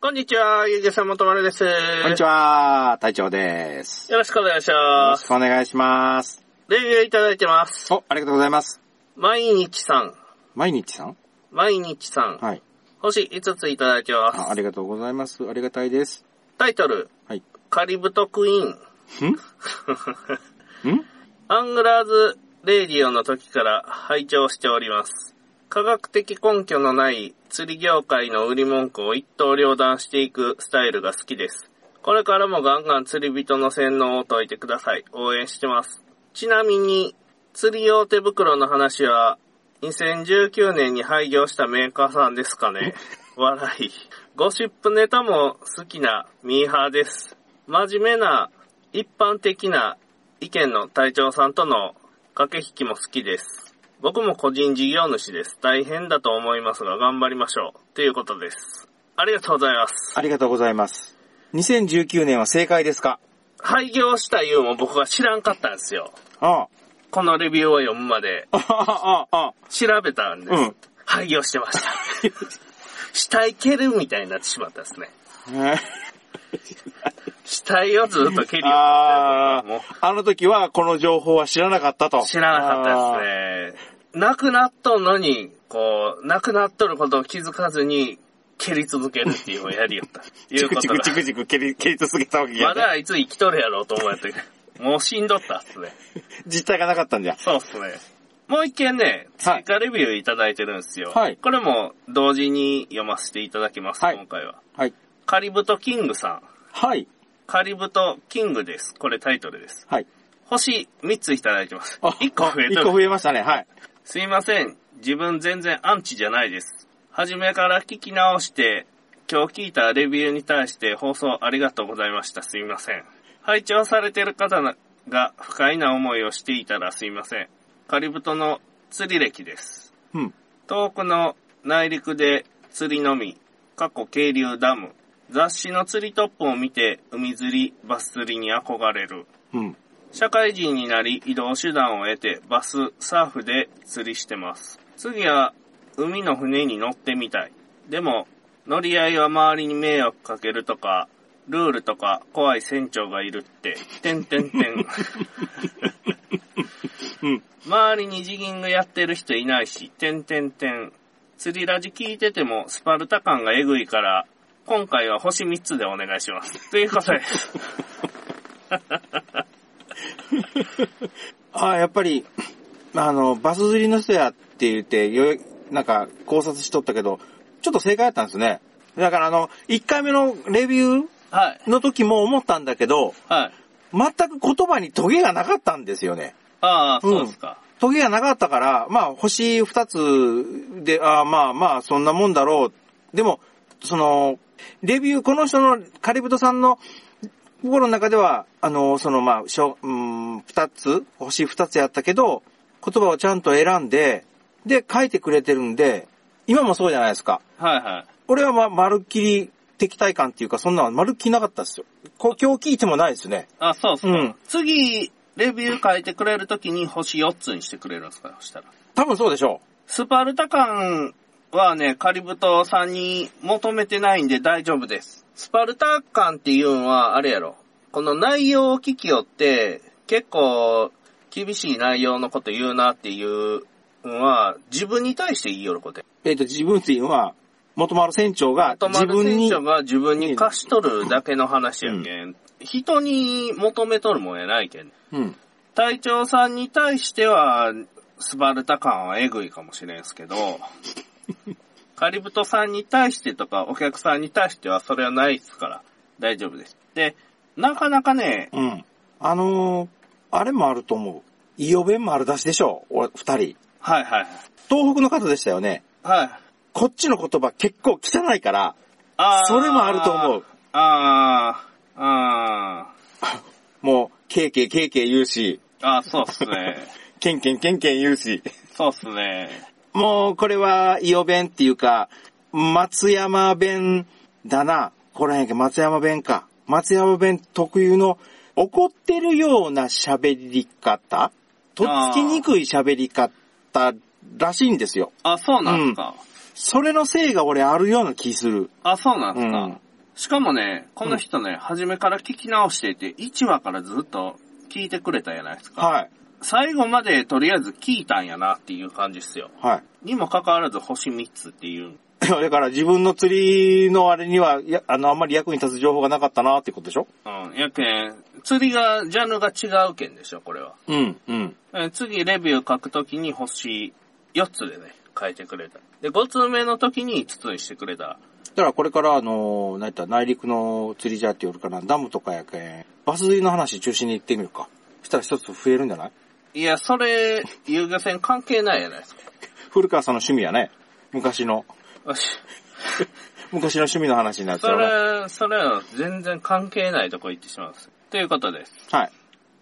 こんにちは、ゆうげさんもとまるです。こんにちは、隊長です。よろしくお願いしよます。ろしくお願いします。レビューいただいてます。お、ありがとうございます。毎日さん、毎日さん？毎日さん、はい。星5ついただいてます。あありがとうございます。ありがたいです。タイトル、はい。カリブトクイーン。ん？ん？アングラーズレディオの時から拝聴しております。科学的根拠のない釣り業界の売り文句を一刀両断していくスタイルが好きです。これからもガンガン釣り人の洗脳を解いてください。応援してます。ちなみに、釣り用手袋の話は、2019年に廃業したメーカーさんですかね 笑い。ゴシップネタも好きなミーハーです。真面目な、一般的な意見の隊長さんとの駆け引きも好きです。僕も個人事業主です。大変だと思いますが頑張りましょう。ということです。ありがとうございます。ありがとうございます。2019年は正解ですか？廃業したいうも僕は知らんかったんですよ。あこのレビューを読むまであ、ああ、あ調べたんです。うん廃業してました。死体蹴るみたいになってしまったですね。あ。死体をずっと蹴るようになってああ、あの時はこの情報は知らなかったと。知らなかったですね。亡くなっとんのに、こう、亡くなっとることを気づかずに、蹴り続けるっていうのをやりよった。いチうことがクチクチ。クチク蹴り、蹴り続けたわけやね。まだあいつ生きとるやろうと思って、もう死んどったっすね。実体がなかったんじゃ。そうっすね。もう一件ね、追加レビューいただいてるんですよ。はいこれも同時に読ませていただきます、はい今回は。はい。カリブトキングさん。はい。カリブトキングです。これタイトルです。はい。星3ついただいてます。あ、1個増え一個とる。増えましたね。はい。すいません。自分全然アンチじゃないです。初めから聞き直して、今日聞いたレビューに対して放送ありがとうございました。すいません。拝聴されてる方が不快な思いをしていたらすいません。カリブトの釣り歴です。うん。遠くの内陸で釣りのみ、過去渓流ダム、雑誌の釣りトップを見て海釣り、バス釣りに憧れる。うん。社会人になり移動手段を得てバス、サーフで釣りしてます。次は海の船に乗ってみたい。でも乗り合いは周りに迷惑かけるとか、ルールとか怖い船長がいるって、てんてんてん。うん。周りにジギングやってる人いないし、てんてんてん。釣りラジ聞いててもスパルタ感がえぐいから、今回は星3つでお願いします。ということです。あやっぱり、あの、バス釣りの人やって言って、よいなんか考察しとったけど、ちょっと正解だったんですね。だからあの、1回目のレビュはい。ーの時も思ったんだけど、はい。全く言葉にトゲがなかったんですよね。ああ、そうですか。トゲがなかったから、まあ、星2つで、ああまあまあ、そんなもんだろう。でも、その、レビュー、この人の、カリブトさんの心の中では、あの、その、まあ、しょ、うん、2つ、星2つやったけど、言葉をちゃんと選んで、で、書いてくれてるんで、今もそうじゃないですか。はいはい。俺はま、まるっきり敵対感っていうか、そんなのまるっきりなかったですよ。こ今日聞いてもないですね。あ、そうっすか。うん次、レビュー書いてくれるときに星4つにしてくれるんですか？そしたら。多分そうでしょスパルタ感はね、カリブトさんに求めてないんで大丈夫です。スパルタ感っていうのは、あれやろ。この内容を聞きよって、結構、厳しい内容のこと言うなっていうのは、自分に対して言いよること。えっ、と、自分っていうのは、元丸船長が自分に、船長が自分に貸し取るだけの話やけん。人に求めとるもんやないけん。うん。隊長さんに対しては、スパルタ感はエグいかもしれんすけど、カリブトさんに対してとか、お客さんに対してはそれはないですから、大丈夫です。で、なかなかね、うん。あのーあれもあると思う。伊予弁丸出しでしょお二人。はいはい東北の方でしたよね。はい。はい。こっちの言葉結構汚いから、あーそれもあると思う。あー、あ もう、ケーケーケーケー言うし、ー、あーそうっすね。ケンケンケンケン言うし。そうっすね。もう、これは、伊予弁っていうか、松山弁だな。これやけど松山弁か。松山弁特有の怒ってるような喋り方とっつきにくい喋り方らしいんですよ。あ、そうなんすか。それのせいが俺あるような気する。あ、そうなんすか。うん。しかもね、この人ね、初めから聞き直していて、1話からずっと聞いてくれたじゃないですか。はい。最後までとりあえず聞いたんやなっていう感じっすよ。はい。にもかかわらず星3つっていう。だから自分の釣りのあれには、いや、あの、あんまり役に立つ情報がなかったなってことでしょ？うん。やけん、釣りが、ジャンルが違うけんでしょ、これは。うん、うん。え次、レビュー書くときに星4つでね、書いてくれた。で、5つ目の時に5つにしてくれた。だからこれから、あの、何やったら内陸の釣りじゃって言うかな、ダムとかやけん、バス釣りの話中心に行ってみるか。そしたら一つ増えるんじゃない？いや、それ、遊漁船関係ないやないですか。古川さんの趣味やね。昔の、よし。昔の趣味の話になっちゃそうね。れ、それは全然関係ないとこ行ってしまうんです。ということです。はい。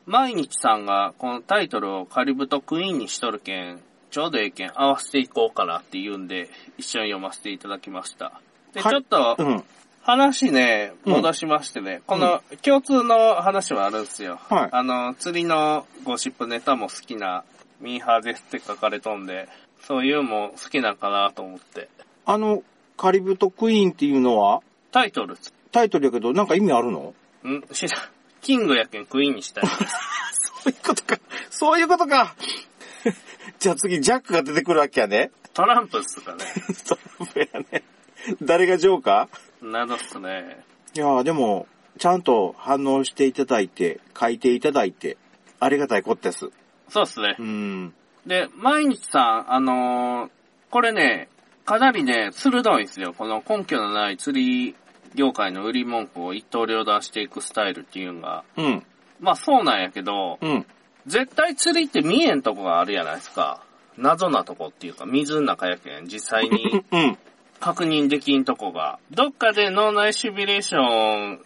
毎日さんがこのタイトルをカリブトクイーンにしとるけん、ちょうどええけん合わせていこうかなって言うんで、一緒に読ませていただきました。で、はいちょっとう、ん。話ね、うん戻しましてね、この共通の話はあるんですよ。はいあの、釣りのゴシップネタも好きなミーハーですって書かれとんで、そういうのも好きなんかなと思って。あの、カリブトクイーンっていうのは、タイトル、タイトルやけど、なんか意味あるの？ん？知らん。キングやけんクイーンにしたい。そういうことか。そういうことか。じゃあ次、ジャックが出てくるわけやね。トランプっすかね。そうやね。誰がジョーカなどっすね。ーいやーでも、ちゃんと反応していただいて、書いていただいて、ありがたいことです。そうっすねう。ん。で、毎日さん、あのーこれね、かなりね、鋭いんですよ。この根拠のない釣り業界の売り文句を一刀両断していくスタイルっていうのが、うん。まあそうなんやけど、うん。絶対釣りって見えんとこがあるやないですか。謎なとこっていうか、水の中やけん、実際にうん。確認できんとこが。どっかで脳内シミュレーショ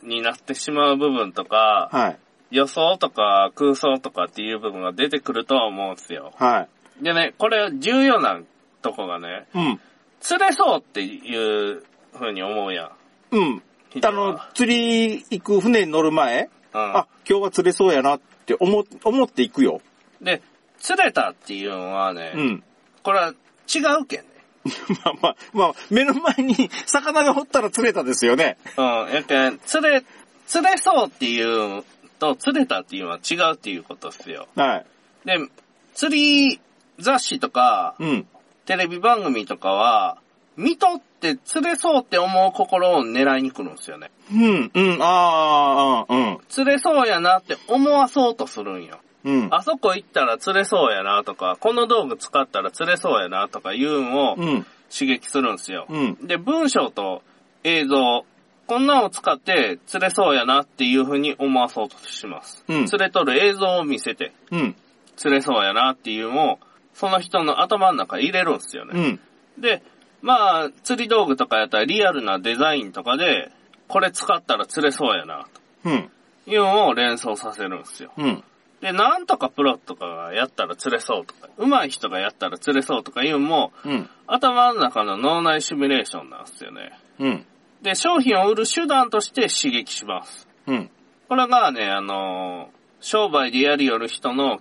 ンになってしまう部分とか、はい。予想とか空想とかっていう部分が出てくるとは思うんですよ。はでね、これ重要なとこがね、い。うん。釣れそうっていう風に思うやん。うん。あの、釣り行く船に乗る前、うんあ、今日は釣れそうやなって思、思っていくよ。で、釣れたっていうのはね、うん。これは違うけんね。まあまあ、まあ、目の前に 魚が掘ったら釣れたですよね。うん、やけん、釣れ、釣れそうっていうと釣れたっていうのは違うっていうことっすよ。はい。で、釣り雑誌とか、うん。テレビ番組とかは、見とって釣れそうって思う心を狙いに来るんですよね。うん、うん、ああ、うん、釣れそうやなって思わそうとするんよ。うん。あそこ行ったら釣れそうやなとか、この道具使ったら釣れそうやなとかいうのをうん、刺激するんですよ。うん。で、文章と映像、こんなんを使って釣れそうやなっていう風に思わそうとします。うん釣れとる映像を見せてうん、釣れそうやなっていうのを、その人の頭の中に入れるんですよね。うん。で、まあ、釣り道具とかやったらリアルなデザインとかで、これ使ったら釣れそうやな、うん、というのを連想させるんですよ。うん。で、なんとかプロとかがやったら釣れそうとか、上手い人がやったら釣れそうとかいうのも、うん、頭の中の脳内シミュレーションなんですよね。うん、で、商品を売る手段として刺激します。うん。これがね、あのー商売でやりよる人の思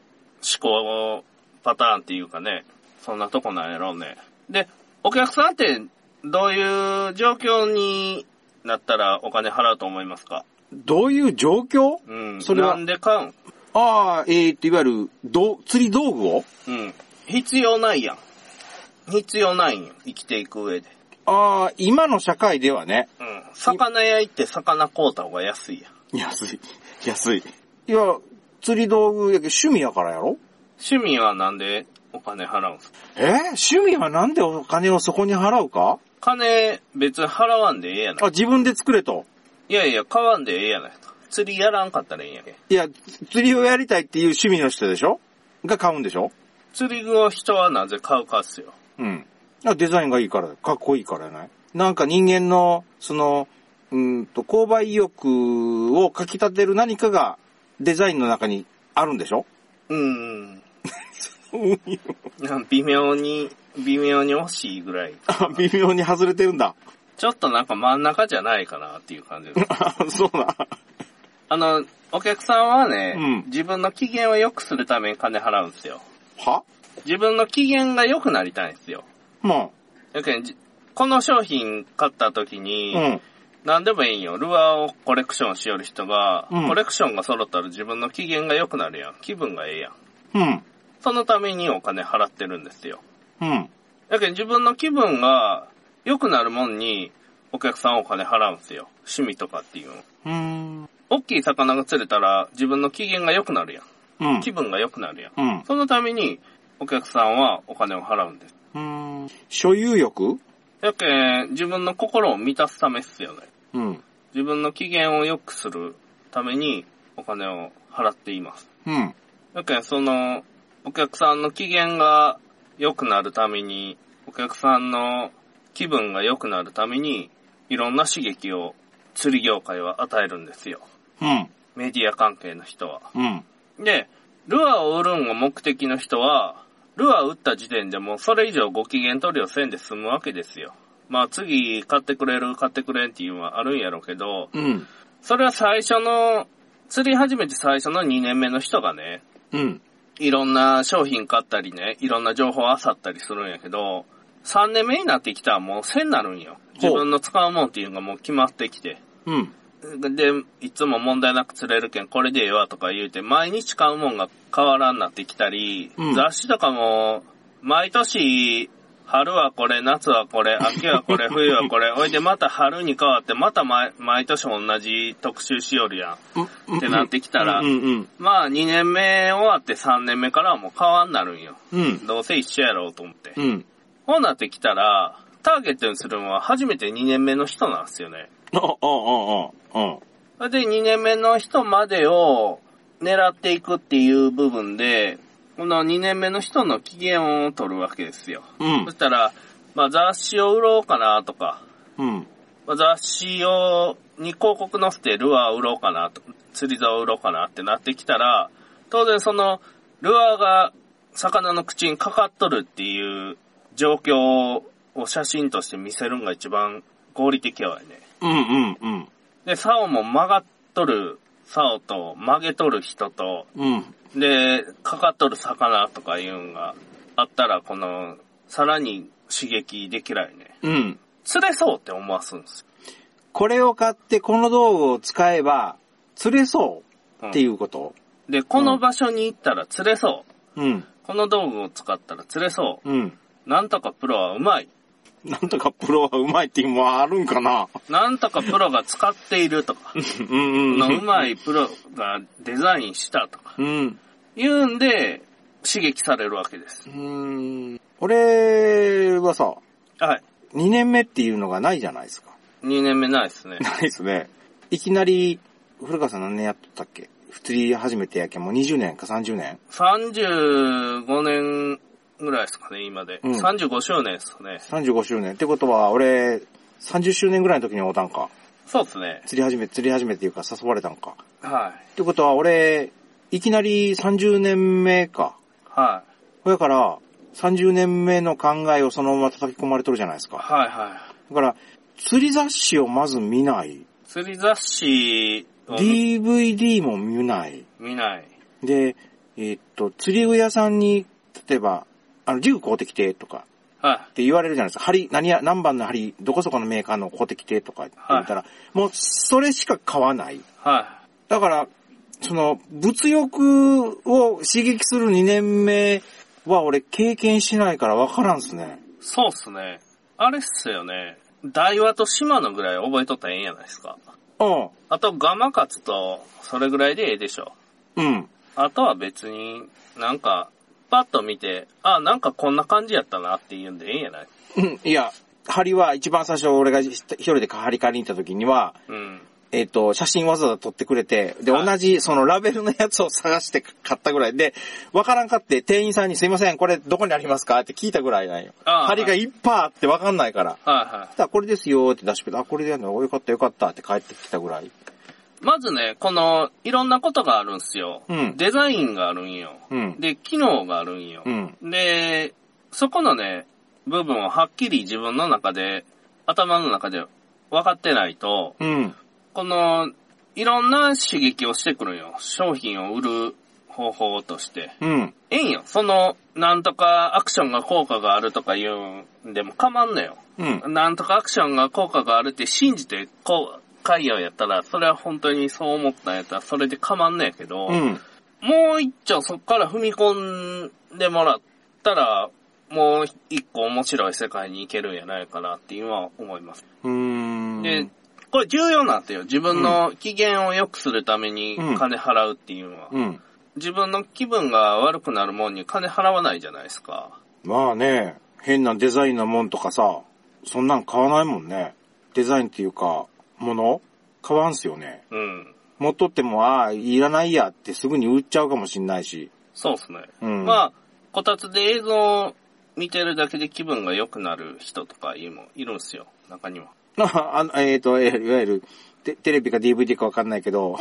考パターンっていうかね、そんなとこなんやろうね。で、お客さんってどういう状況になったらお金払うと思いますか？どういう状況？うん。それはなんで買うん？ああ、えー、っていわゆる、ど、釣り道具を？うん。必要ないやん。必要ないんよ。生きていく上で。ああ、今の社会ではね、うん。魚屋行って魚買うた方が安いやん。安い、安い。いや、釣り道具やけど趣味やからやろ？趣味はなんでお金払うんすか？え？ー趣味はなんでお金をそこに払うか？金別に払わんでええやないあ、自分で作れと。いやいや、買わんでええやないか。釣りやらんかったらええんやけ。いや、釣りをやりたいっていう趣味の人でしょ？が買うんでしょ？釣り具を人はなぜ買うかっすよ。うん。あデザインがいいから、かっこいいからやない？なんか人間の、その、うーんと、購買意欲をかき立てる何かがデザインの中にあるんでしょ？うーん。微妙に、微妙に惜しいぐらい。あ微妙に外れてるんだ。ちょっとなんか真ん中じゃないかなっていう感じです。あ そうな。あの、お客さんはね、うん自分の機嫌を良くするために金払うんですよ。は？自分の機嫌が良くなりたいんですよ。まやけんじこの商品買った時に、あ、うん。なんでもいいんよ。ルアーをコレクションしよる人が、うんコレクションが揃ったら自分の機嫌が良くなるやん。気分がええやん。うん。そのためにお金払ってるんですよ。うん。だけど自分の気分が良くなるもんにお客さんお金払うんですよ。趣味とかっていうの。うん。大きい魚が釣れたら自分の機嫌が良くなるやん。うん。気分が良くなるやん。うん。そのためにお客さんはお金を払うんです。うん。所有欲？やけん、自分の心を満たすためっすよね。うん。自分の機嫌を良くするためにお金を払っています。うん。やけん、その、お客さんの機嫌が良くなるために、お客さんの気分が良くなるために、いろんな刺激を釣り業界は与えるんですよ。うん。メディア関係の人は。うん。で、ルアーを売るんが目的の人は、ルアー売った時点でもうそれ以上ご機嫌取りをせんで済むわけですよ。まあ次買ってくれる買ってくれんっていうのはあるんやろうけど、うん。それは最初の、釣り始めて最初の2年目の人がね、うん。いろんな商品買ったりね、いろんな情報を漁ったりするんやけど、3年目になってきたらもう1000になるんよ。自分の使うもんっていうのがもう決まってきて。うん。で、いつも問題なく釣れるけん、これでええわとか言うて、毎日買うもんが変わらんなってきたり、うん雑誌とかも、毎年、春はこれ、夏はこれ、秋はこれ、冬はこれ、おいでまた春に変わって、また毎毎年同じ特集しよるやん。ってなってきたらまあ2年目終わって3年目からはもう変わんなるんよ。うん。うん。どうせ一緒やろうと思って。うん。こうなってきたら、ターゲットにするのは初めて2年目の人なんですよね。あ、あ、あ、あ、あ。で、2年目の人までを狙っていくっていう部分で、この2年目の人の機嫌を取るわけですよ。うんそ。したら、まあ雑誌を売ろうかなとか、うん。まあ雑誌を、に広告載せてルアー売ろうかなと、釣り竿を売ろうかなってなってきたら、当然その、ルアーが魚の口にかかっとるっていう状況を写真として見せるのが一番合理的やわよね。うんうんうん。で、竿も曲がっとる竿と曲げとる人と、うん。で、かかっとる魚とかいうのがあったら、この、さらに刺激できないね。うん。釣れそうって思わすんですよ。これを買ってこの道具を使えば釣れそうっていうこと？で、この場所に行ったら釣れそう。うん。この道具を使ったら釣れそうん。う。なんとかプロはうまい。なんとかプロはうまいっていうのもあるんかな？なんとかプロが使っているとか、うんうん。のうまいプロがデザインしたとか、うん。いうんで刺激されるわけです。うん。俺はさ、はい。2年目っていうのがないじゃないですか。2年目ないですね。ないですね。いきなり、古川さん何年やっとったっけ？釣り始めてやけんもう20年か30年？35年ぐらいですかね、今で。うん35周年ですかね。?35 周年。ってことは、俺、30周年ぐらいの時に会うたんか。そうですね。釣り始め、釣り始めっていうか誘われたんか。はってことは、俺、いきなり30年目か。い。はだから、30年目の考えをそのまま叩き込まれとるじゃないですい。か。はいはい。だから、釣り雑誌をまず見ない。釣り雑誌を DVD も見ない。見ない。で、えーっと、釣り具屋さんに、例えば、あの、銃買うてきてとかはって言われるじゃないですか。針、何や、何番の針、どこそこのメーカーの買うてとかって言ったら、もう、それしか買わない。い。はだから、その、物欲を刺激する2年目は俺経験しないから分からんすね。い。そうっすね。あれっすよね。大和と島のぐらい覚えとったらええんやないですか。うん。あと、ガマカツと、それぐらいでええでしょ。うん。あとは別になんか、パッと見て、あ、なんかこんな感じやったなっていうんでええんやない？うん。いや、針は一番最初俺が一人で針借りに行った時には、うん。えっ、と、写真わざわざ撮ってくれて、で、はい同じそのラベルのやつを探して買ったぐらいで、わからんかって店員さんにすいません、これどこにありますか？って聞いたぐらいなんよ。針がいっぱいあってわかんないから。はいはそしたらこれですよって出してくれて、あ、これでやるのよかったよかったって帰ってきたぐらい。い。まずね、この、いろんなことがあるんすよ。うんデザインがあるんよ。うん。で、機能があるんよ。うん。で、そこのね、部分をはっきり自分の中で、頭の中で分かってないと、うん。この、いろんな刺激をしてくるんよ。商品を売る方法として。うん。ええんよ。その、なんとかアクションが効果があるとか言うんでも構わんのよ。うん。なんとかアクションが効果があるって信じて、こう、海洋やったら、それは本当にそう思ったんやったら、それで構わんのやけど、うん。もう一丁そっから踏み込んでもらったら、もう一個面白い世界に行けるんやないかなっていうのは思います。で、これ重要なんですよ。自分の機嫌を良くするためにうん金払うっていうのは。うん。自分の気分が悪くなるもんに金払わないじゃないですか。まあね、変なデザインなもんとかさ、そんなん買わないもんね。デザインっていうか、もの買わんすよね。うん。持っとっても、ああ、いらないやってすぐに売っちゃうかもしんないし。そうですね。うん。まあ、こたつで映像を見てるだけで気分が良くなる人とかいうもいるんすよ。中には。あ、えっ、と、えいわゆるテ、テレビか DVD かわかんないけど、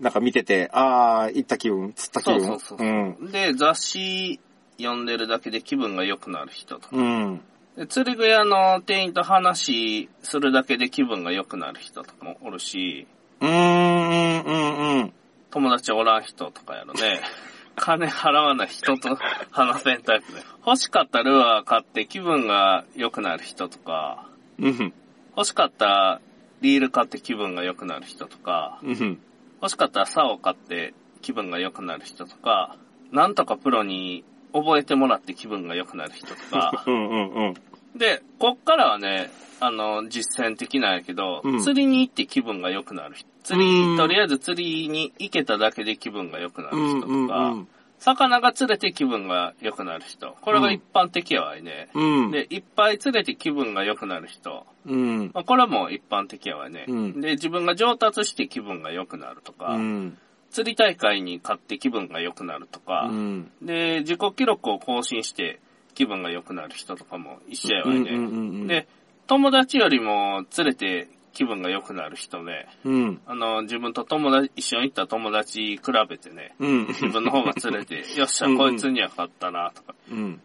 なんか見てて、ああ、行った気分、釣った気分。そうそうそう。うん。で、雑誌読んでるだけで気分が良くなる人とか。うん。で釣り具屋の店員と話するだけで気分が良くなる人とかもおるし、うーん、うん、うん、うん。友達おらん人とかやろね。金払わない人と話せんタイプで。欲しかったルアー買って気分が良くなる人とか、うん、欲しかったリール買って気分が良くなる人とか、うん。欲しかったら竿を買って気分が良くなる人とか、なんとかプロに覚えてもらって気分が良くなる人とかう、ん、うん、うん。で、こっからはね、あの、実践的なんやけど、うん釣りに行って気分が良くなる人。釣うんり、とりあえず釣りに行けただけで気分が良くなる人とか、うんうん魚が釣れて気分が良くなる人。これが一般的やわいね。うん。で、いっぱい釣れて気分が良くなる人。うん。まあ、これも一般的やわね、うんで、自分が上達して気分が良くなるとか、うん。釣り大会に勝って気分が良くなるとか、うん。で、自己記録を更新して気分が良くなる人とかも一緒やわね。うんうんうんうんで、友達よりも釣れて気分が良くなる人ね、うん。あの、自分と友達、一緒に行った友達比べてね、うん。自分の方が釣れて、よっしゃ、こいつには勝ったな、とか、うん。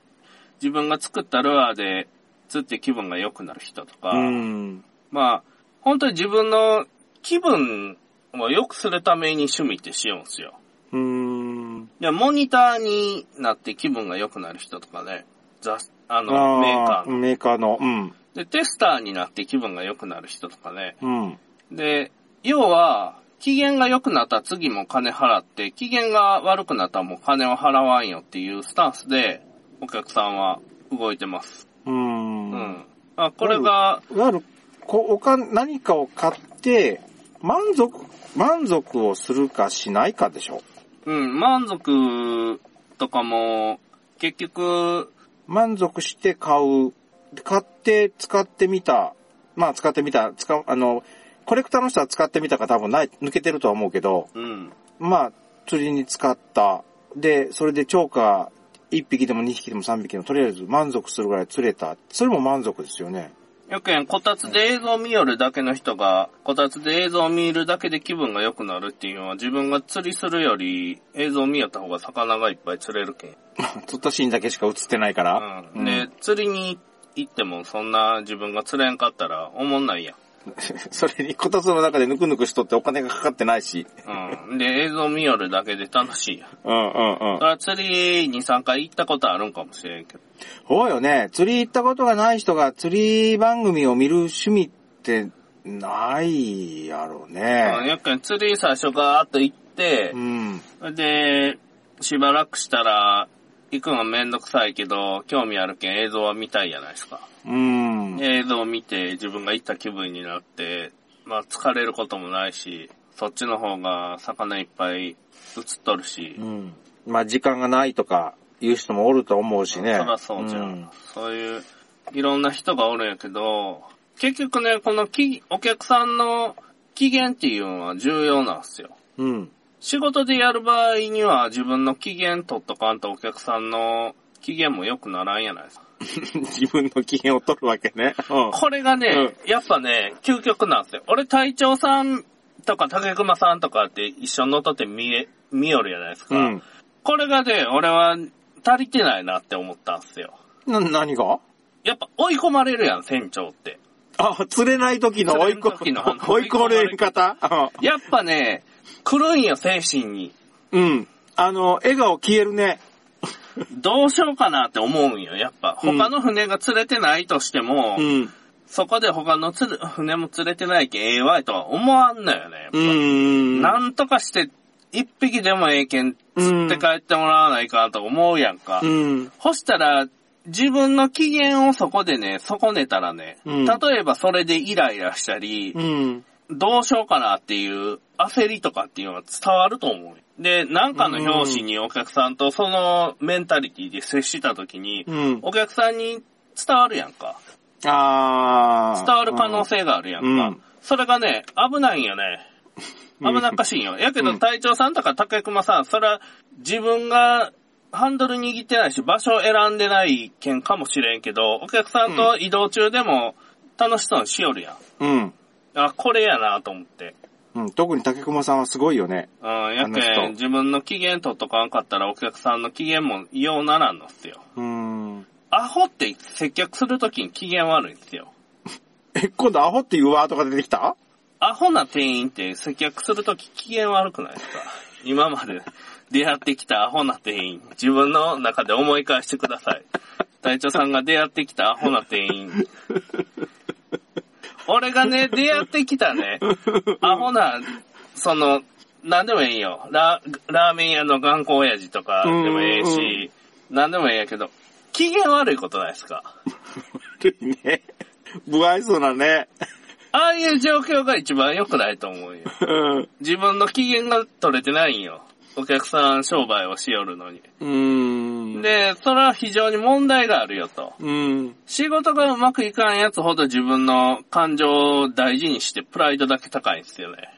自分が作ったルアーで釣って気分が良くなる人とか、うん。まあ、本当に自分の気分を良くするために趣味ってしようんすよ。うん。いや、モニターになって気分が良くなる人とかね、雑あの、あメーカーの。メーカーの。うん。で、テスターになって気分が良くなる人とかね。うん。で、要は、機嫌が良くなったら次も金払って、機嫌が悪くなったらもう金を払わんよっていうスタンスで、お客さんは動いてます。う。うんん。あ、これが、いわゆる、こう、おか、何かを買って、満足、満足をするかしないかでしょ。うん、満足とかも、結局、満足して買う。買って使ってみた。まあ使ってみた。使う、あの、コレクターの人は使ってみたか多分ない、抜けてるとは思うけど、うん、まあ、釣りに使った。で、それで釣果1匹でも2匹でも3匹でもとりあえず満足するぐらい釣れた。それも満足ですよね。やけん、こたつで映像を見よるだけの人が、こたつで映像を見るだけで気分が良くなるっていうのは、自分が釣りするより映像を見よった方が魚がいっぱい釣れるけん。釣ったシーンだけしか映ってないから。うん。で、釣りに行ってもそんな自分が釣れんかったら思んないやん。それにこたつの中でぬくぬくしとってお金がかかってないし。うん。で、映像見よるだけで楽しいやん。うんうんうんそ。れは釣り2、3回行ったことあるんかもしれんけど。そうよね。釣り行ったことがない人が釣り番組を見る趣味ってないやろうん。ね。やけん、釣り最初ガーッと行ってう、ん。で、しばらくしたら、行くのめんどくさいけど、興味あるけん映像は見たいじゃないですか。うん。映像を見て自分が行った気分になって、まあ疲れることもないし、そっちの方が魚いっぱい映っとるし、うん。まあ時間がないとか言う人もおると思うしね。そらそうじゃん。んそういう、いろんな人がおるんやけど、結局ね、このきお客さんの機嫌っていうのは重要なんですよ。うん。仕事でやる場合には自分の機嫌取っとかんとお客さんの機嫌も良くならんやないですか。自分の機嫌を取るわけね。うん。これがね、やっぱね、究極なんですよ。俺隊長さんとか竹熊さんとかって一緒に乗っとって見え、見よるじゃないですか。うん。これがね、俺は足りてないなって思ったんですよ。な、何が？やっぱ追い込まれるやん、船長って。あ、釣れない時の追い込追い込まれる方？やっぱね、来るんよ、精神に。うん。あの、笑顔消えるね。どうしようかなって思うんよ、やっぱ。うん他の船が釣れてないとしても、うん。そこで他の船も釣れてないけんええわいとは思わんのよね。やっぱうん。なんとかして、一匹でもええけん、釣って帰ってもらわないかと思うやんか。うん。ほしたら、自分の機嫌をそこでね、損ねたらね、うん例えばそれでイライラしたり、うん。どうしようかなっていう焦りとかっていうのが伝わると思うよ。で、なんかの表紙にお客さんとそのメンタリティで接した時に、うん。お客さんに伝わるやんか。あー伝わる可能性があるやんか。うんそれがね、危ないんよね。危なっかしいんよ。やけどうん隊長さんとか竹熊さん、それは自分がハンドル握ってないし、場所を選んでない件かもしれんけど、お客さんと移動中でも楽しそうにしよるやん。うん。あ、これやなと思って。うん。特に竹熊さんはすごいよね。うん、やあの人けん、自分の機嫌取っとかんかったらお客さんの機嫌もようならんのっすよ。うん。アホって接客するときに機嫌悪いんすよ。え、今度アホっていうワードが出てきた？アホな店員って接客するとき機嫌悪くないですか？今まで出会ってきたアホな店員、自分の中で思い返してください。隊長さんが出会ってきたアホな店員。俺がね、出会ってきたね、アホな、その、なんでもいいよ。ララーメン屋の頑固親父とかでもええし、なんでもええやけど、機嫌悪いことないですか？悪いね。不愛想なね。ああいう状況が一番良くないと思うよ。うん。自分の機嫌が取れてないんよ。お客さん商売をしよるのに。うん。、で、それは非常に問題があるよと。うん。仕事がうまくいかんやつほど自分の感情を大事にしてプライドだけ高いんですよね。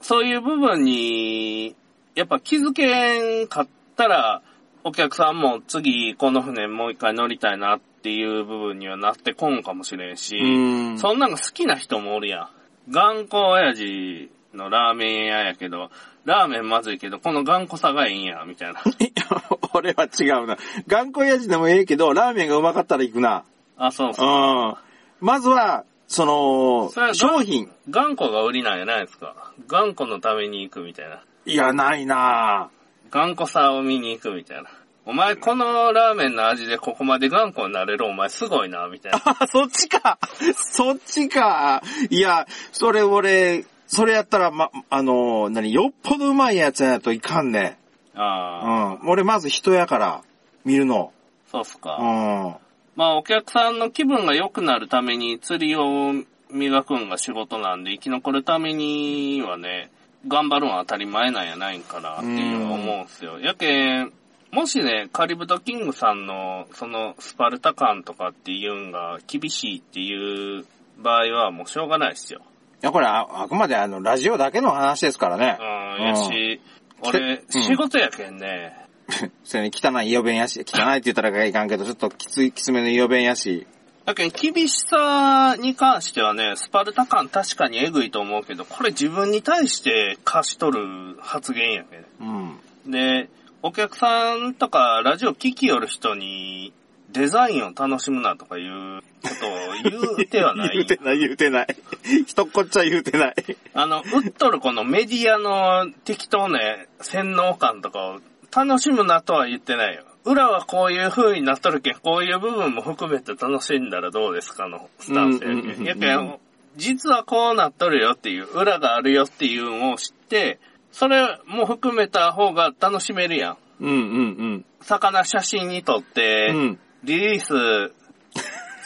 そういう部分に、やっぱ気づけんかったら、お客さんも次この船もう一回乗りたいなっていう部分にはなってこんかもしれんし、うん。そんなんが好きな人もおるやん。頑固親父のラーメン屋やけど、ラーメンまずいけど、この頑固さがいいんや、みたいな。俺は違うな。頑固親父でもええけど、ラーメンがうまかったら行くな。あ、そううそう。ん。まずは、そのそれは、商品。頑固が売りなんやないですか。頑固のために行くみたいな。いや、ないな頑固さを見に行くみたいな。お前このラーメンの味でここまで頑固になれるお前すごいな、みたいな。あ、そっちか。そっちか。いや、それ俺、それやったら、ま、あの、何、よっぽどうまいやつやといかんね。うああ、ん。俺まず人やから、見るの。そうっすか。うん。まあお客さんの気分が良くなるために釣りを磨くんが仕事なんで生き残るためにはね、頑張るのは当たり前なんやないんかなっていうのは思うんすよ。やけん、もしね、カリブトキングさんのそのスパルタ感とかっていうんが厳しいっていう場合はもうしょうがないっすよ。いや、これあ、あくまであの、ラジオだけの話ですからねう。ん、やし、俺、うん仕事やけんね、それに汚いイオ弁やし、汚いって言ったらいかんけど、ちょっときつい、きつめのイオ弁やし。だけど、厳しさに関してはね、スパルタ感確かにエグいと思うけど、これ自分に対して貸し取る発言やけうん。ん。で、お客さんとかラジオ聞きよる人に、デザインを楽しむなとかいうことを言うてはな 言うい。てない、言うてない。一っこっちゃ言うてない。あの、売っとるこのメディアの適当ね、洗脳感とかを楽しむなとは言ってないよ。裏はこういう風になっとるけん、こういう部分も含めて楽しんだらどうですかのスタンスやけん。うんうんうんうんやけん、実はこうなっとるよっていう、裏があるよっていうのを知って、それも含めた方が楽しめるやん。うんうん魚写真に撮って、うん。うん。リリース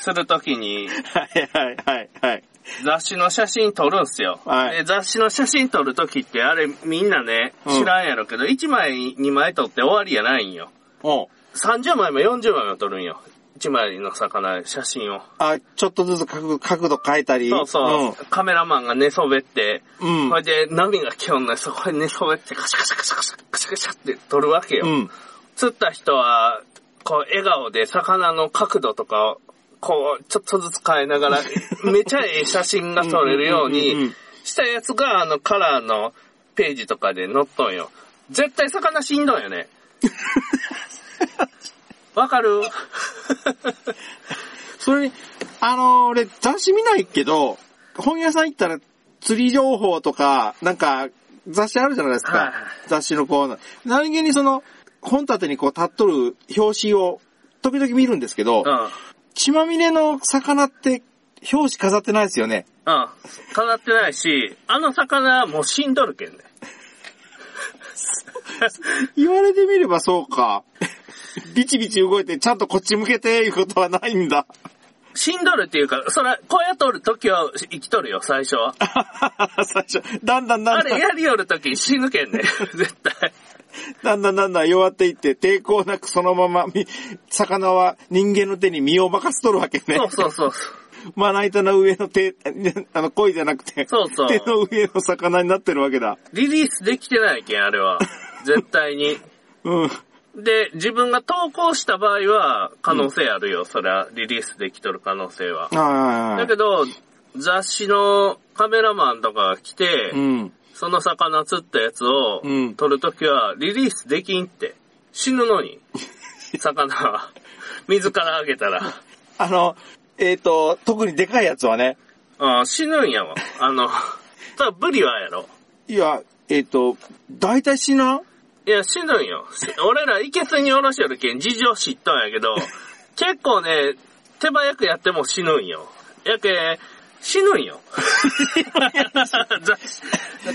するときに、はいはいはいはい。雑誌の写真撮るんすよ。はいで雑誌の写真撮るときって、あれみんなね、うん知らんやろけど、1枚2枚撮って終わりやないんよ。おう30枚も40枚も撮るんよ。1枚の魚、写真を。あ、ちょっとずつ角角度変えたり。そうそう。カメラマンが寝そべって、うん。うんそれで波が来よんのにそこに寝そべってカシャカシャカシャカシャカシャカシャって撮るわけよ。うん。釣った人は、こう、笑顔で魚の角度とかを、こう、ちょっとずつ変えながら、めちゃええ写真が撮れるように、したやつが、あの、カラーのページとかで載っとんよ。絶対魚死んどんよね。わかる？それに、あのー俺雑誌見ないけど、本屋さん行ったら釣り情報とか、なんか、雑誌あるじゃないですか。はい雑誌のコーナー。何気にその、本立てにこう立っとる表紙を時々見るんですけど、うん。血まみれの魚って表紙飾ってないですよね。うん。飾ってないし、あの魚はもう死んどるけんね。言われてみればそうか。ビチビチ動いてちゃんとこっち向けていうことはないんだ。死んどるっていうか、そら、こうやっとる時は生きとるよ、最初は。最初、だんだんだんだん、あれやりよる時死ぬけんね。絶対。だんだんだんだん弱っていって、抵抗なくそのままみ、魚は人間の手に身を任せとるわけね。そうそうそう。まな板の上の手、あの、鯉じゃなくて、そうそう手の上の魚になってるわけだ。リリースできてないけん、あれは。絶対に。うん。で、自分が投稿した場合は、可能性あるよ。それは、リリースできとる可能性は。ああ、だけど、雑誌のカメラマンとかが来て、うん。その魚釣ったやつをうん撮るときは、リリースできんって。死ぬのに。魚は。水からあげたら。あの、えっ、と、特にでかいやつはね、あ死ぬんやわ。あの、ただブリはやろ。いや、えっ、と、大体死な？いや、死ぬんよ。し俺ら、いけすにおろしよるけん、事情知っとんやけど、結構ね、手早くやっても死ぬんよ。やけ、死ぬんよ。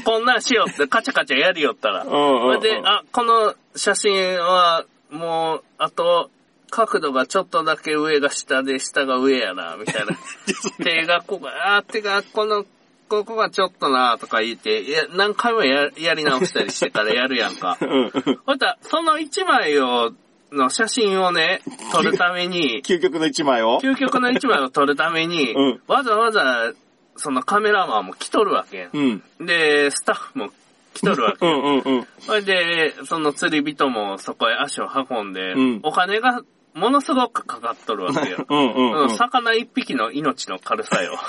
こんなんしようって、カチャカチャやりよったら。それで、あ、この写真は、もう、あと、角度がちょっとだけ上が下で、下が上やな、みたいな。手がここ、あ、手がこの、ここがちょっとな、とか言って、いや、何回もややり直したりしてからやるやんか。うんうん。ほいたらその一枚を、の写真をね、撮るために、究極の一枚を？究極の一枚を撮るために、うんわざわざ、そのカメラマンも来とるわけやん。うん。で、スタッフも来とるわけやん。うんうんうん。それで、その釣り人もそこへ足を運んで、うんお金がものすごくかかっとるわけよ。うんうんうん。うん魚一匹の命の軽さよ。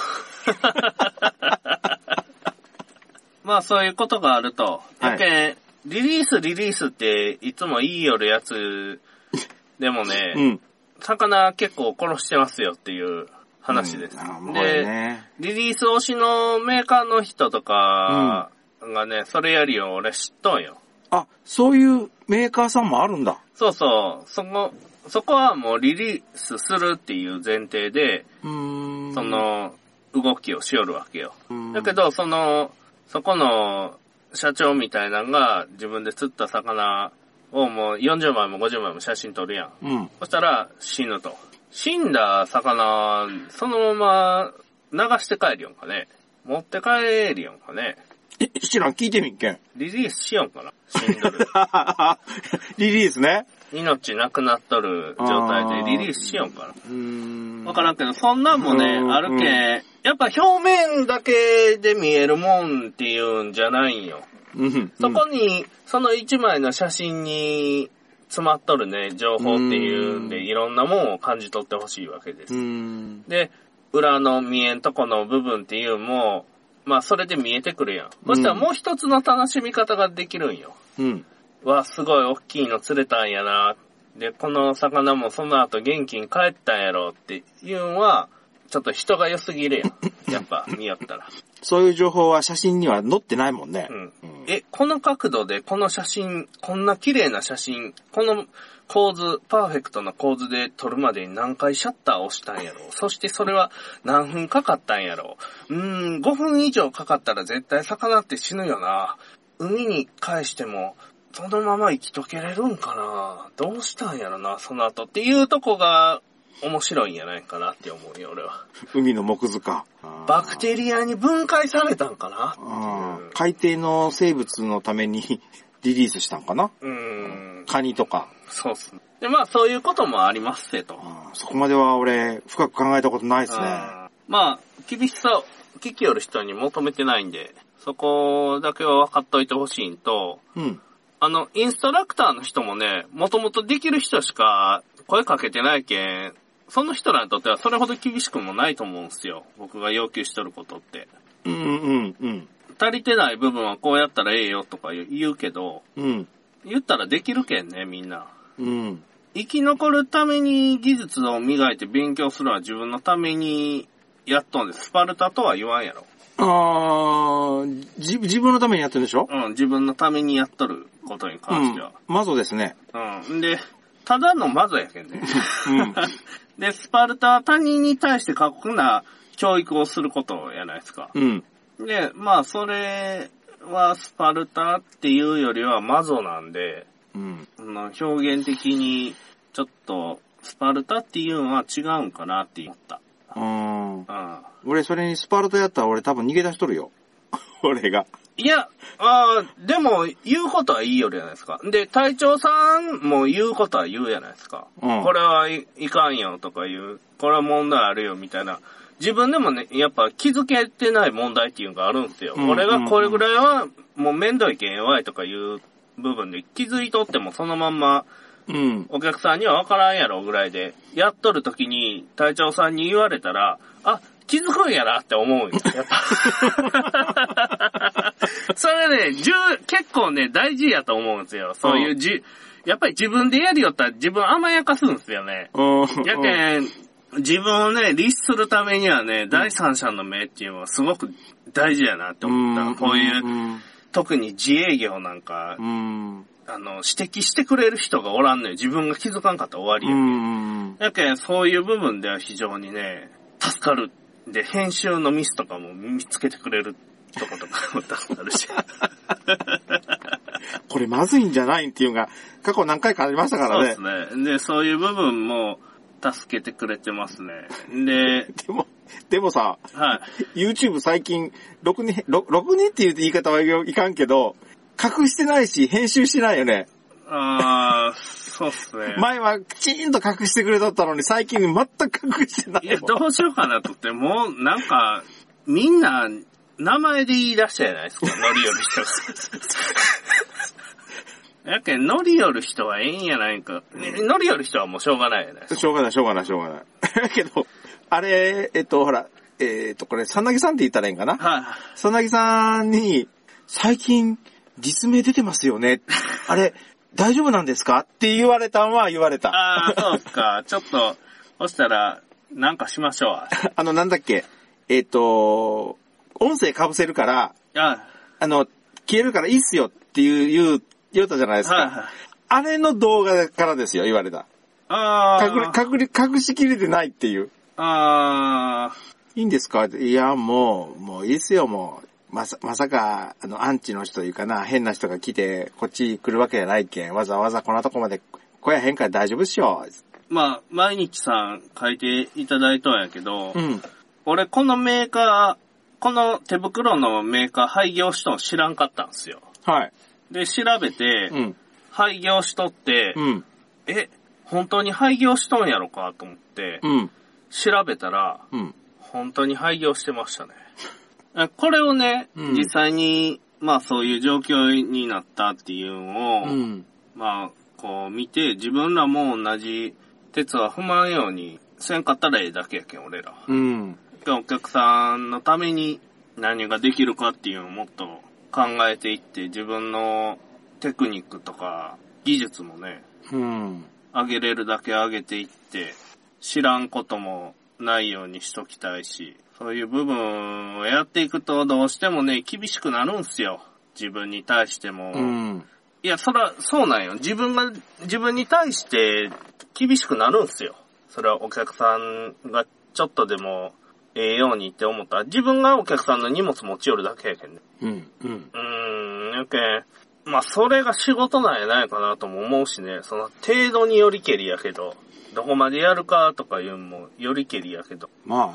まあそういうことがあると。はいやけん、リリースリリースっていつも言いよるやつでもね、うん。魚結構殺してますよっていう話です。うんで、ね。リリース推しのメーカーの人とかがね、それやりよ俺知っとんよ。あ、そういうメーカーさんもあるんだ。そうそう、そこ、そこはもうリリースするっていう前提で。そ、の、動きをしよるわけよ。うんだけど、その、そこの社長みたいなのが自分で釣った魚をもう40枚も50枚も写真撮るやん。うん。そしたら死ぬと。死んだ魚、そのまま流して帰るよんかね。持って帰るよんかね。え、知らん、聞いてみっけん。リリースしよんかな。死んどる。リリースね。命なくなっとる状態でリリースしよんかな。わからんけど、そんなんもね、うんあるけん、やっぱ表面だけで見えるもんっていうんじゃないんよ。うん。そこに、その一枚の写真に詰まっとるね、情報っていうんで、うんいろんなもんを感じ取ってほしいわけですう。ん。で、裏の見えんとこの部分っていうのも、まあそれで見えてくるやん。そしたらもう一つの楽しみ方ができるんよ。うん。わ、すごい大きいの釣れたんやな。で、この魚もその後元気に帰ったんやろっていうのは、ちょっと人が良すぎるやん。やっぱ見よったら。そういう情報は写真には載ってないもんねう。ん。え、この角度でこの写真、こんな綺麗な写真、この構図、パーフェクトな構図で撮るまでに何回シャッターを押したんやろそしてそれは何分かかったんやろうーん、5分以上かかったら絶対魚って死ぬよな。海に返しても、そのまま生きとけれるんかなどうしたんやろな、その後っていうとこが面白いんやないかなって思うよ、俺は。海の木塚。バクテリアに分解されたんかな？あー海底の生物のために リリースしたんかな？うーん。カニとか。そうっすね。で、まあそういうこともありますせと。そこまでは俺、深く考えたことないですね。まあ、厳しさを聞きよる人に求めてないんで、そこだけは分かっといてほしいんと、うん。あの、インストラクターの人もね、もともとできる人しか声かけてないけん、その人らにとってはそれほど厳しくもないと思うんすよ。僕が要求しとることって。うんうんうん。足りてない部分はこうやったらええよとか言うけど、うん。言ったらできるけんね、みんな。うん。生き残るために技術を磨いて勉強するのは自分のためにやっとんです。スパルタとは言わんやろ。あーじ自分のためにやってるんでしょ？うん、自分のためにやっとることに関しては。マゾですね。うん。で、ただのマゾやけんね。うんで、スパルタは他人に対して過酷な教育をすることやないですか。うん。で、まあ、それはスパルタっていうよりはマゾなんで、うん。表現的にちょっとスパルタっていうのは違うんかなって思った。うん。うん。俺、それにスパルタやったら俺多分逃げ出しとるよ。俺が。いや、あーでも、言うことはいいよりじゃないですか。で、隊長さんも言うことは言うじゃないですか。うんこれはい、いかんよとか言う、これは問題あるよみたいな。自分でもね、やっぱ気づけてない問題っていうのがあるんですよ。うん俺がこれぐらいはもうめんどいけん弱いとかいう部分で気づいとってもそのまんまうん。お客さんには分からんやろぐらいで、やっとる時に隊長さんに言われたら、あ、気づくんやなって思うんよ。やっぱ それね、重結構ね、大事やと思うんですよ。そういうじ、やっぱり自分でやりよったら自分甘やかすんですよね。うん。やけん、自分をね、律するためにはね、第三者の目っていうのはすごく大事やなって思った。こういう、うん。特に自営業なんか、うん。あの、指摘してくれる人がおらんのよ。自分が気づかんかったら終わりうや。ん。やけん、そういう部分では非常にね、助かる。で、編集のミスとかも見つけてくれるとことかも助かるし。これまずいんじゃないっていうのが、過去何回かありましたかそうでらねす。ね。で、そういう部分も助けてくれてますね。で、でも、でもさ、はい。YouTube 最近、6年、6, 6年っていう言い方はいかんけど、隠してないし、編集してないよね。あー、そうっすね。前はきちんと隠してくれとったのに、最近全く隠してないいや。どうしようかなと思って、もう、なんか、みんな、名前で言い出したじゃないですか、乗り寄る人が。やけん、乗り寄る人はええんやないか。ね乗り寄る人はもうしょうがないじゃない。しょうがない、しょうがない、しょうがない。だ けど、あれ、えっと、ほら、えっと、これ、さなぎさんって言ったらいいんかな？はい。さなぎさんに、最近、実名出てますよね。あれ、大丈夫なんですか？って言われたんは言われた。ああ、そうっすか。ちょっと、そしたら、なんかしましょう。あの、なんだっけ、えっ、と、音声被せるから、ああの、消えるからいいっすよっていう、言う、言うたじゃないですか。はいはい。あれの動画からですよ、言われた。あ隠れ、隠れ、隠しきれてないっていう。あ、あいいんですか？いや、もう、もういいっすよ、もう。まさ、まさか、あの、アンチの人というかな、変な人が来て、こっち来るわけじゃないけん。わざわざこんなとこまで来やへんから大丈夫っしょ。まあ、毎日さん書いていただいたんやけど、うん。俺このメーカー、この手袋のメーカー廃業しとん知らんかったんですよ。はい。で、調べて、うん。廃業しとって、うん。え、本当に廃業しとんやろかと思って、うん。調べたら、うん。本当に廃業してましたね。えこれをね、うん実際に、まあそういう状況になったっていうのを、うん。まあ、こう見て、自分らも同じ鉄は踏まんようにせんかったらええだけやけん、俺ら。うん。お客さんのために何ができるかっていうのをもっと考えていって、自分のテクニックとか技術もね、うん。上げれるだけ上げていって、知らんこともないようにしときたいし、そういう部分をやっていくとどうしてもね、厳しくなるんすよ。自分に対しても。うん。いや、そら、そうなんよ。自分が、自分に対して厳しくなるんすよ。それはお客さんがちょっとでもええようにって思ったら、自分がお客さんの荷物持ち寄るだけやけんね。うん。うん。うーん、やけん、まあ、それが仕事なんやないかなとも思うしね、その程度によりけりやけど、どこまでやるかとかいうのもよりけりやけど。まあ、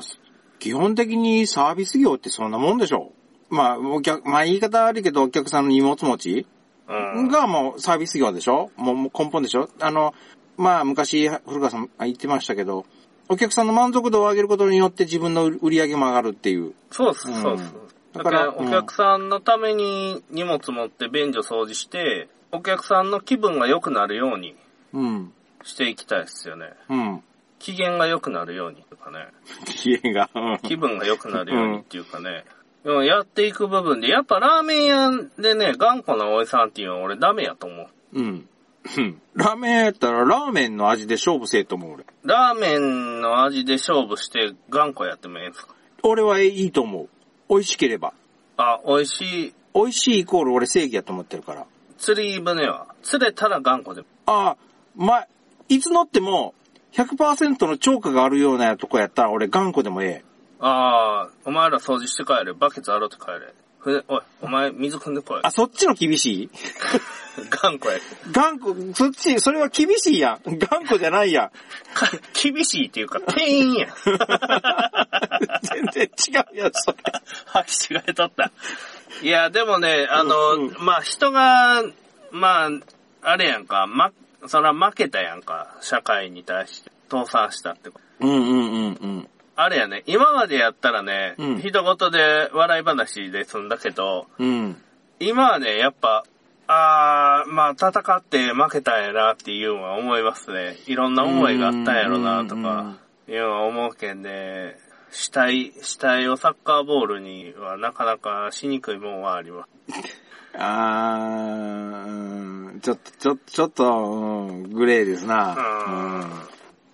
基本的にサービス業ってそんなもんでしょう。まあ、お客、まあ言い方悪いけど、お客さんの荷物持ちうん。がもうサービス業でしょもうもう根本でしょあの、まあ昔、古川さん言ってましたけど、お客さんの満足度を上げることによって自分の売り上げも上がるっていう。そうです、うんそうです。だか、ららお客さんのために荷物持って便所掃除して、お客さんの気分が良くなるようにうん。していきたいですよね。うん。機嫌が良くなるようにとかね。機嫌が。うん気分が良くなるようにっていうかね。でもやっていく部分で、やっぱラーメン屋でね、頑固なおじさんっていうのは俺ダメやと思う。うん。うん。ラーメンやったらラーメンの味で勝負せえと思う俺。ラーメンの味で勝負して頑固やってもええんすか？俺はいいと思う。美味しければ。あ、美味しい。美味しいイコール俺正義やと思ってるから。釣り船は、釣れたら頑固でも。ああ、ま、いつ乗っても、100%の超過があるようなとこやったら俺頑固でもええ。ああ、お前ら掃除して帰れ。バケツ洗って帰れ。船、おい、お前水汲んでこい。あ、そっちの厳しい？頑固や。頑固、そっち、それは厳しいやん。頑固じゃないやん。か 厳しいっていうか、店員や。全然違うやん、それ。履き違えとった。いや、でもね、あの、うんうんまあ、人が、まあ、あれやんか、ま、そら負けたやんか、社会に対して。倒産したってこと。うんうんうんうん。あれやね、今までやったらね、うん人事で笑い話で済んだけど、うん。今はね、やっぱ、あー、まあ、戦って負けたんやなっていうのは思いますね。いろんな思いがあったんやろなとか、いうのは思うけんで、死体、死体をサッカーボールにはなかなかしにくいもんはあります。あー、ちょっと、ちょ、ちょっと、うん、グレーですな。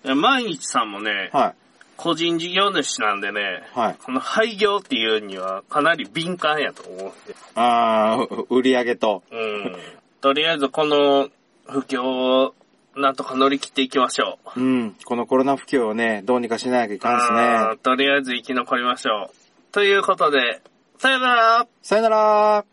いや毎日さんもね、はい。個人事業主なんでね、はい。この廃業っていうにはかなり敏感やと思うんで。あー、う売り上げと。うん。とりあえずこの不況をなんとか乗り切っていきましょう。うん。このコロナ不況をね、どうにかしなきゃいかんですあねー。とりあえず生き残りましょう。ということで、さよならさよなら